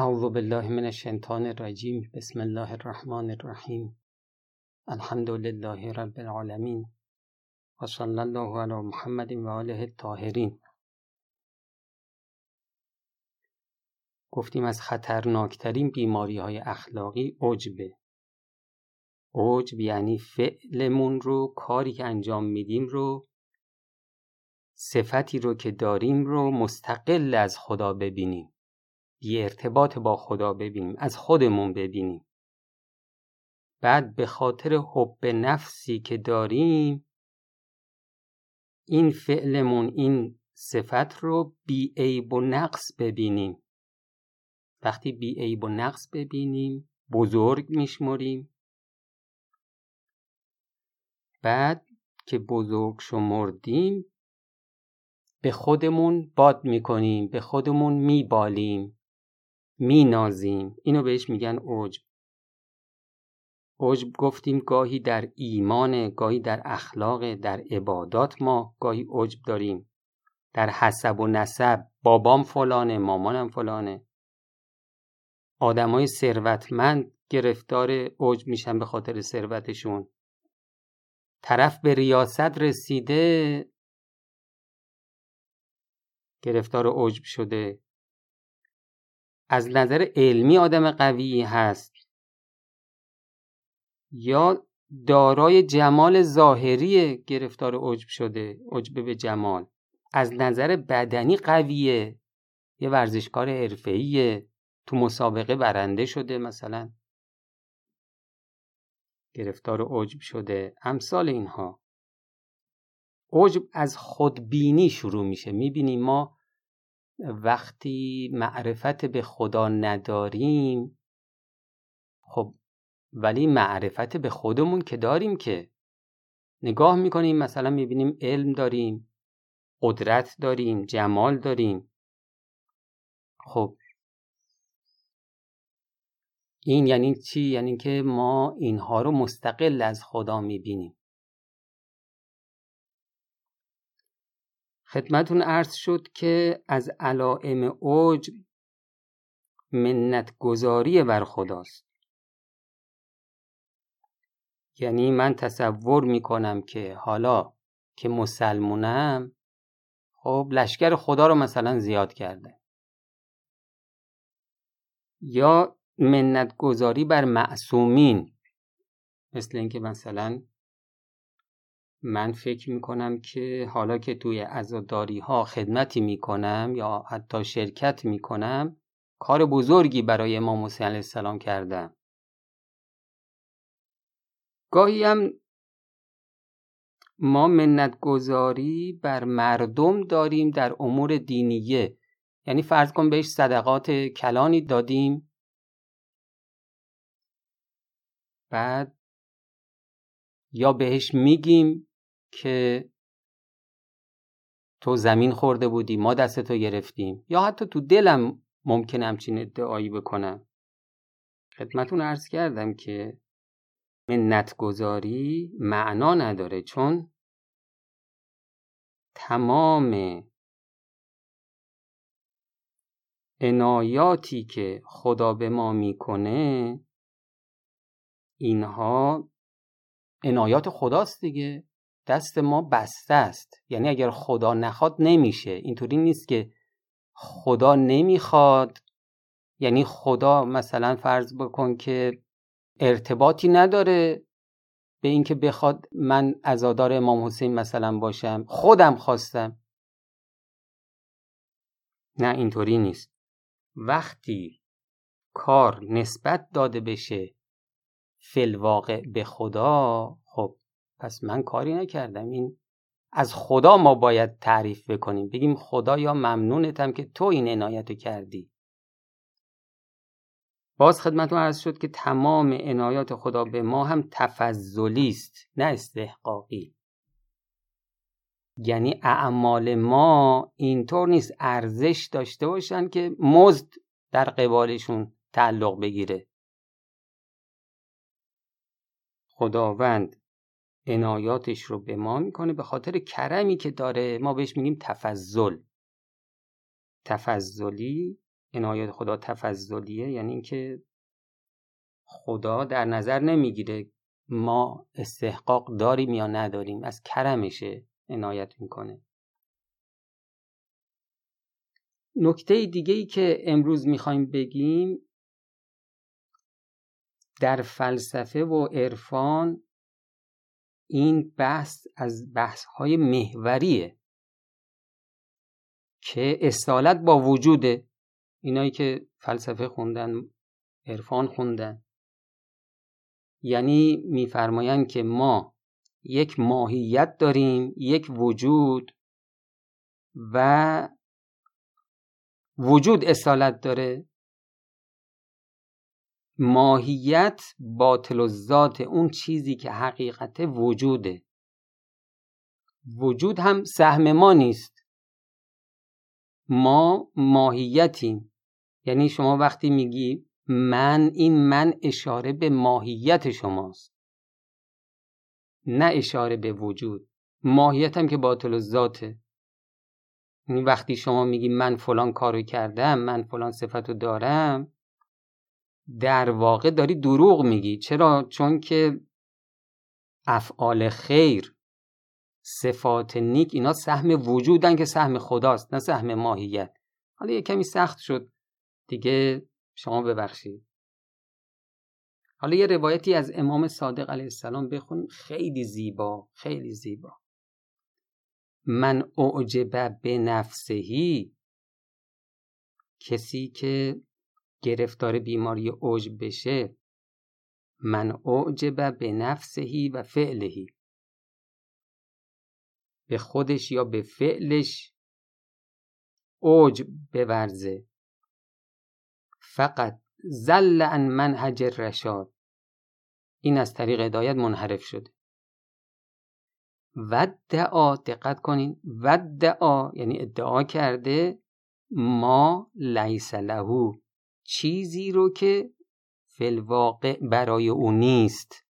اعوذ بالله من الشیطان الرجیم. بسم الله الرحمن الرحیم. الحمد لله رب العالمین. و صلی الله علی محمد و آله الطاهرین. گفتیم از خطرناکترین بیماری های اخلاقی عجبه. عجب یعنی فعلمون رو کاری که انجام میدیم رو صفتی رو که داریم رو مستقل از خدا ببینیم. بی ارتباط با خدا ببینیم از خودمون ببینیم. بعد به خاطر حب نفسی که داریم این فعلمون این صفت رو بی عیب و نقص ببینیم. وقتی بی عیب و نقص ببینیم بزرگ میشمریم. بعد که بزرگ شمردیم به خودمون باد می‌کنیم به خودمون میبالیم. مینازیم. اینو بهش میگن عجب. عجب گفتیم گاهی در ایمان گاهی در اخلاق در عبادات ما گاهی عجب داریم. در حسب و نسب بابام فلانه مامانم فلانه. آدمای ثروتمند گرفتار عجب میشن به خاطر ثروتشون. طرف به ریاست رسیده گرفتار عجب شده. از نظر علمی آدم قوی هست. یا دارای جمال ظاهری گرفتار عجب شده عجب به جمال. از نظر بدنی قویه یه ورزشکار حرفه‌ایه تو مسابقه برنده شده مثلا. گرفتار عجب شده امثال اینها. عجب از خودبینی شروع میشه. می‌بینیم ما وقتی معرفت به خدا نداریم خب ولی معرفت به خودمون که داریم که نگاه می‌کنیم مثلا می‌بینیم علم داریم قدرت داریم جمال داریم. خب. این یعنی چی؟ یعنی که ما اینها رو مستقل از خدا می‌بینیم. خدمتون عرض شد که از علائم اوج منت گذاری بر خداست. یعنی من تصور می‌کنم که حالا که مسلمونم خب لشکر خدا رو مثلا زیاد کرده. یا منت گذاری بر معصومین مثل اینکه مثلا من فکر می‌کنم که حالا که توی عزاداری ها خدمتی می‌کنم یا حتی شرکت می‌کنم کار بزرگی برای امام حسین علیه السلام کردم. گاهی هم ما منت گذاری بر مردم داریم در امور دینیه. یعنی فرض کن بهش صدقات کلانی دادیم. بعد یا بهش میگیم که تو زمین خورده بودی ما دستتو گرفتیم. یا حتی تو دلم ممکنه همچین ادعایی بکنم. خدمتون عرض کردم که منت گذاری معنا نداره چون تمام عنایاتی که خدا به ما می‌کنه اینها عنایات خداست دیگه. دست ما بسته است. یعنی اگر خدا نخواد نمیشه. اینطوری نیست که خدا نمی‌خواد. یعنی خدا مثلا فرض بکن که ارتباطی نداره به اینکه بخواد من عزادار امام حسین مثلا باشم. خودم خواستم. نه اینطوری نیست. وقتی کار نسبت داده بشه فلواقع به خدا پس من کاری نکردم. این از خدا ما باید تعریف بکنیم. بگیم خدا یا ممنونتم که تو این عنایت کردی. باز خدمتون عرض شد که تمام عنایات خدا به ما هم تفضلی است نه استحقاقی. یعنی اعمال ما اینطور نیست ارزش داشته باشن که مزد در قبالشون تعلق بگیره. خداوند عنایاتش رو به ما می‌کنه به خاطر کرمی که داره. ما بهش میگیم تفضل. تفضلی عنایت خدا تفضلیه یعنی اینکه خدا در نظر نمی‌گیره ما استحقاق داریم یا نداریم. از کرمشه عنایت می‌کنه. نکته دیگه ای که امروز می‌خوایم بگیم در فلسفه و عرفان این بحث از بحث های محوریه که اصالت با وجوده. اینایی که فلسفه خوندن عرفان خوندن. یعنی میفرمایند که ما یک ماهیت داریم یک وجود و وجود اصالت داره. ماهیت باطل و ذات اون چیزی که حقیقت وجوده. وجود هم سهم ما نیست. ما ماهیتیم. یعنی شما وقتی میگی من این من اشاره به ماهیت شماست. نه اشاره به وجود. ماهیتم که باطل و ذاته. یعنی وقتی شما میگی من فلان کارو کردم من فلان صفتو دارم در واقع داری دروغ میگی. چرا؟ چون که افعال خیر صفات نیک اینا سهم وجودن که سهم خداست نه سهم ماهیت. حالا یه کمی سخت شد. دیگه شما ببخشید. حالا یه روایتی از امام صادق علیه السلام بخونیم خیلی زیبا خیلی زیبا. من اعجب به نفسهی کسی که گرفتار بیماری اوج بشه من اعجب به نفسهی و فعلهی. به خودش یا به فعلش اوج بورزه. فقط زل ان منهج رشاد این از طریق هدایت منحرف شده. و دعا دقت کنین و دعا یعنی ادعا کرده ما لیس لهو چیزی رو که فلواقع برای او نیست.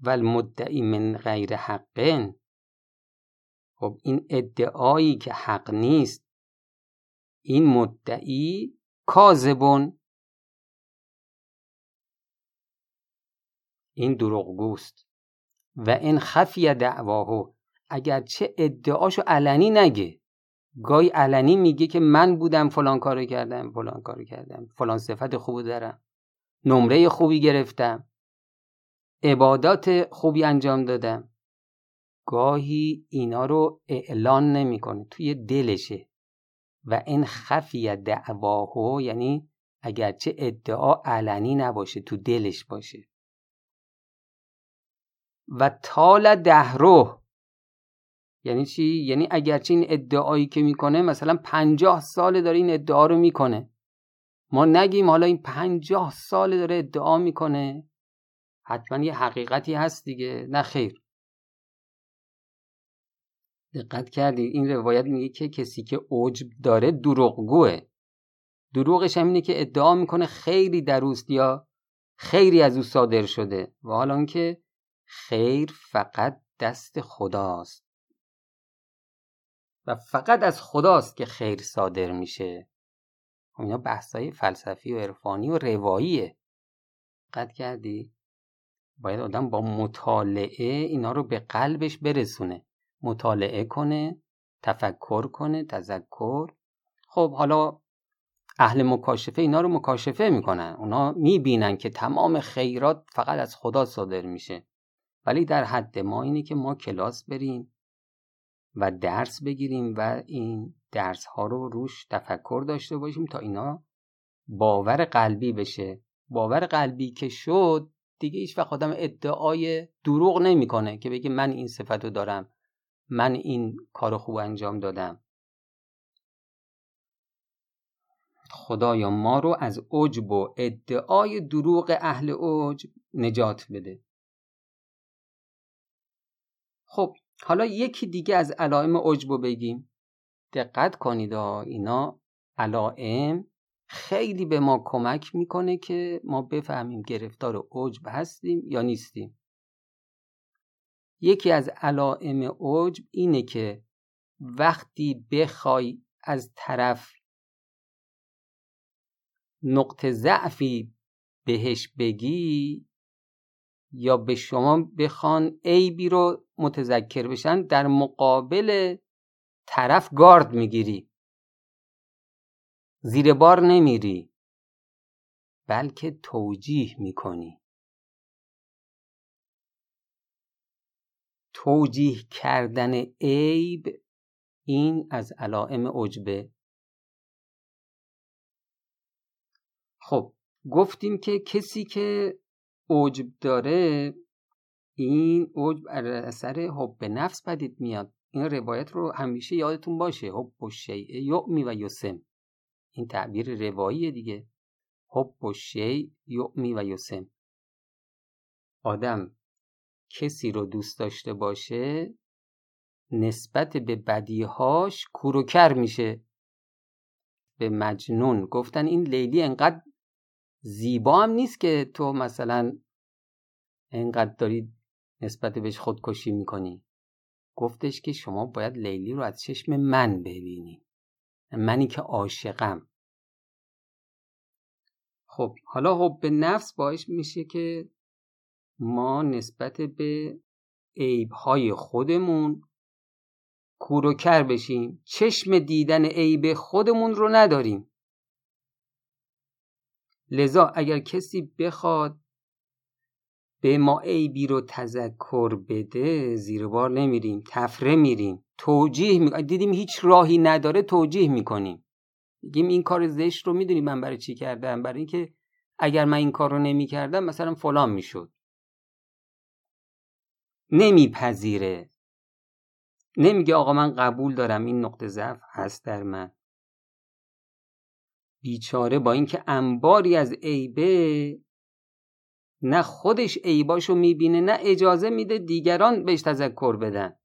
و المدعی من غیر حقن. خب این ادعایی که حق نیست این مدعی کاذبون. این دروغگوست. و این خفی دعواهو اگرچه ادعاشو علنی نگه. گاهی علنی میگه که من بودم فلان کارو کردم فلان کارو کردم فلان صفت خوبی دارم نمره خوبی گرفتم عبادات خوبی انجام دادم. گاهی اینا رو اعلان نمی‌کنه توی دلشه. و این خفی دعواهو یعنی اگرچه ادعا علنی نباشه تو دلش باشه. و تال دهرو یعنی چی؟ یعنی اگرچه این ادعایی که می‌کنه مثلا پنجاه سال داره این ادعا رو می‌کنه. ما نگیم حالا این پنجاه سال داره ادعا می‌کنه. حتما یه حقیقتی هست دیگه. نه خیر. دقت کردید این روایت میگه که کسی که عجب داره دروغگوه. دروغش هم اینه که ادعا می‌کنه خیلی دروست یا خیری از او صادر شده و حالا که خیر فقط دست خداست. و فقط از خداست که خیر صادر میشه. خب اینا بحثای فلسفی و عرفانی و رواییه. دقت کردی؟ باید آدم با مطالعه اینا رو به قلبش برسونه. مطالعه کنه تفکر کنه تذکر. خب حالا اهل مکاشفه اینا رو مکاشفه می‌کنن. اونا می‌بینن که تمام خیرات فقط از خدا صادر میشه. ولی در حد ما اینه که ما کلاس بریم. و درس بگیریم و این درس ها رو روش تفکر داشته باشیم تا اینا باور قلبی بشه. باور قلبی که شد دیگه هیچ وقت آدم ادعای دروغ نمی‌کنه که بگه من این صفت رو دارم من این کار خوب انجام دادم. خدایا ما رو از عجب و ادعای دروغ اهل عجب نجات بده. خب حالا یکی دیگه از علائم عجب بگیم. دقت کنید اینا علائم خیلی به ما کمک می‌کنه که ما بفهمیم گرفتار عجب هستیم یا نیستیم. یکی از علائم عجب اینه که وقتی بخوای از طرف نقطه ضعفی بهش بگی یا به شما بخوان عیبی رو متذکر بشن در مقابل طرف گارد می‌گیری. زیر بار نمیری بلکه توجیه می‌کنی. توجیه کردن عیب این از علائم عجبه. خب گفتیم که کسی که عجب داره این عجب اثر حب نفس پدید میاد. این روایت رو همیشه یادتون باشه. حب و شیء یعمی و یسم. این تعبیر روایی دیگه. حب و شیء یعمی و یسم. آدم کسی رو دوست داشته باشه نسبت به بدیهاش کوروکر میشه. به مجنون گفتن این لیلی انقدر زیبا هم نیست که تو مثلا انقدر داری نسبت بهش خودکشی می‌کنی. گفتش که شما باید لیلی رو از چشم من ببینی. منی که عاشقم. خب حالا حب نفس باعث میشه که ما نسبت به عیبهای خودمون کوروکر بشیم. چشم دیدن عیب خودمون رو نداریم. لذا اگر کسی بخواد به ما عیبی رو تذکر بده زیر بار نمیریم تفره میریم. توجیه می... دیدیم هیچ راهی نداره توجیه می‌کنیم. میگیم این کار زشت رو می‌دونی من برای چی کردم؟ برای اینکه اگر من این کار رو نمی‌کردم مثلا فلان می‌شد. نمیپذیره. نمیگه آقا من قبول دارم این نقطه ضعف هست در من. بیچاره با اینکه انباری از عیبه نه خودش عیباشو می‌بینه نه اجازه میده دیگران بهش تذکر بدن.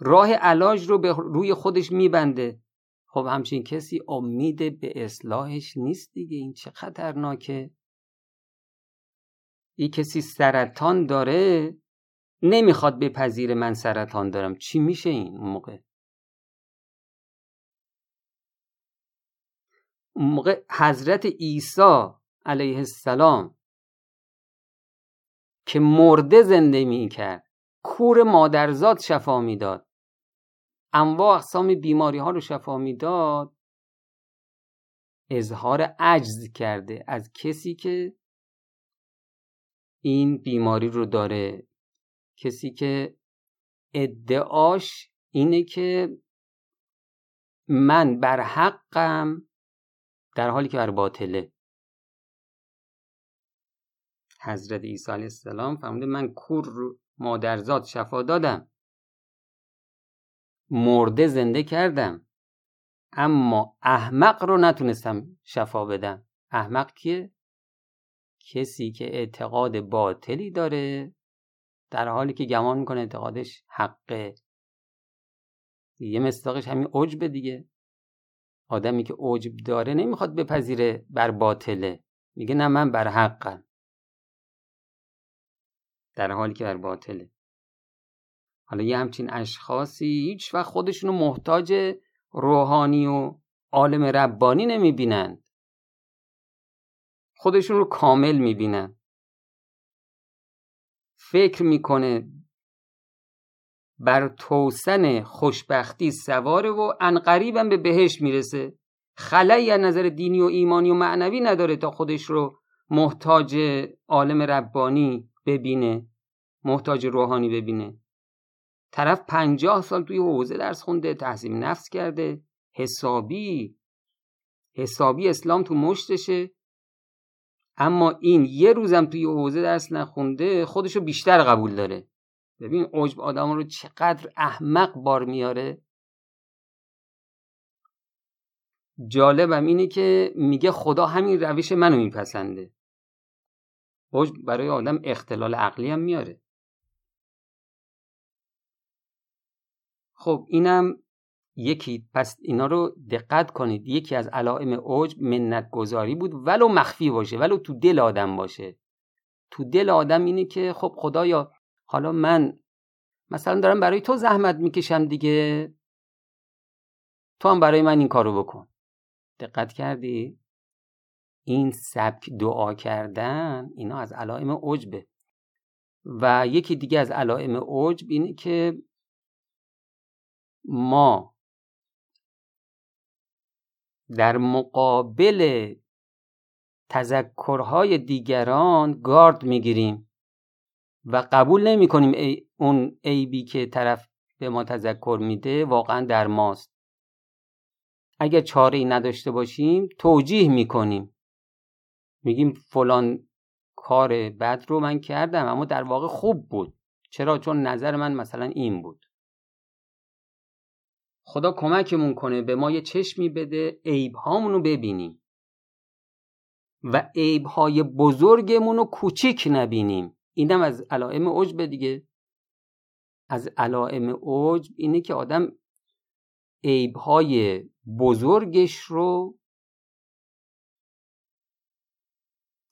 راه علاج رو به روی خودش میبنده. خب همچین کسی امید به اصلاحش نیست دیگه. این چه خطرناکه؟ این کسی سرطان داره نمی‌خواد بپذیره من سرطان دارم. چی میشه این موقع؟ موقع حضرت عیسی علیه السلام که مرده زنده می کرد کور مادرزاد شفا می‌داد. انواع اقسام بیماری ها رو شفا می‌داد. اظهار عجز کرده از کسی که این بیماری رو داره. کسی که ادعاش اینه که من بر حقم در حالی که بر باطله. حضرت عیسی علیه السلام فرموده من کور مادرزاد شفا دادم. مرده زنده کردم. اما احمق رو نتونستم شفا بدم. احمق کیه؟ کسی که اعتقاد باطلی داره در حالی که گمان می‌کنه اعتقادش حقه. یه مستاقش همین عجب دیگه. آدمی که عجب داره نمی‌خواد بپذیره بر باطله. میگه نه من بر حقم. در حالی که بر باطله. حالا یه همچین اشخاصی هیچ وقت خودشونو محتاج روحانی و عالم ربانی نمی‌بینند خودشون رو کامل می‌بینن. فکر می‌کنه بر توسن خوشبختی سواره و انقریبم به بهش می‌رسه. خلایی از نظر دینی و ایمانی و معنوی نداره تا خودش رو محتاج عالم ربانی ببینه محتاج روحانی ببینه. طرف پنجاه سال توی حوزه درس خونده تحصیل نفس کرده حسابی حسابی اسلام تو مشتشه. اما این یه روزم توی حوزه درس نخونده خودشو بیشتر قبول داره. ببین عجب آدم رو چقدر احمق بار میاره. جالبم اینه که میگه خدا همین روش منو میپسنده. عجب برای آدم اختلال عقلی هم میاره. خب اینم یکی پس اینا رو دقت کنید. یکی از علائم عجب منت گذاری بود ولو مخفی باشه ولو تو دل آدم باشه. تو دل آدم اینه که خب خدایا حالا من مثلا دارم برای تو زحمت می‌کشم دیگه. تو هم برای من این کارو بکن. دقت کردی؟ این سبک دعا کردن اینا از علائم عجبه و یکی دیگه از علائم عجب اینه که ما در مقابل تذکرهای دیگران گارد می‌گیریم و قبول نمی کنیم ای اون عیبی که طرف به ما تذکر میده واقعا در ماست. اگر چاره ای نداشته باشیم توجیه می‌کنیم. میگیم فلان کار بد رو من کردم اما در واقع خوب بود. چرا؟ چون نظر من مثلا این بود. خدا کمکمون کنه به ما یه چشمی بده عیب رو ببینیم. و عیب های بزرگمون رو کوچیک نبینیم. اینم از علائم عجب دیگه. از علائم عجب اینه که آدم عیب های بزرگش رو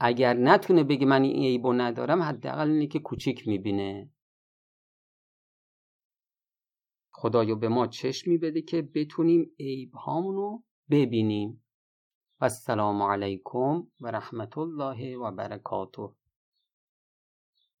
اگر نتونه بگه من این عیبو ندارم حداقل اینه که کوچیک می‌بینه. خدایا به ما چشمی بده که بتونیم عیب رو ببینیم. و السلام علیکم و رحمت الله و برکاته.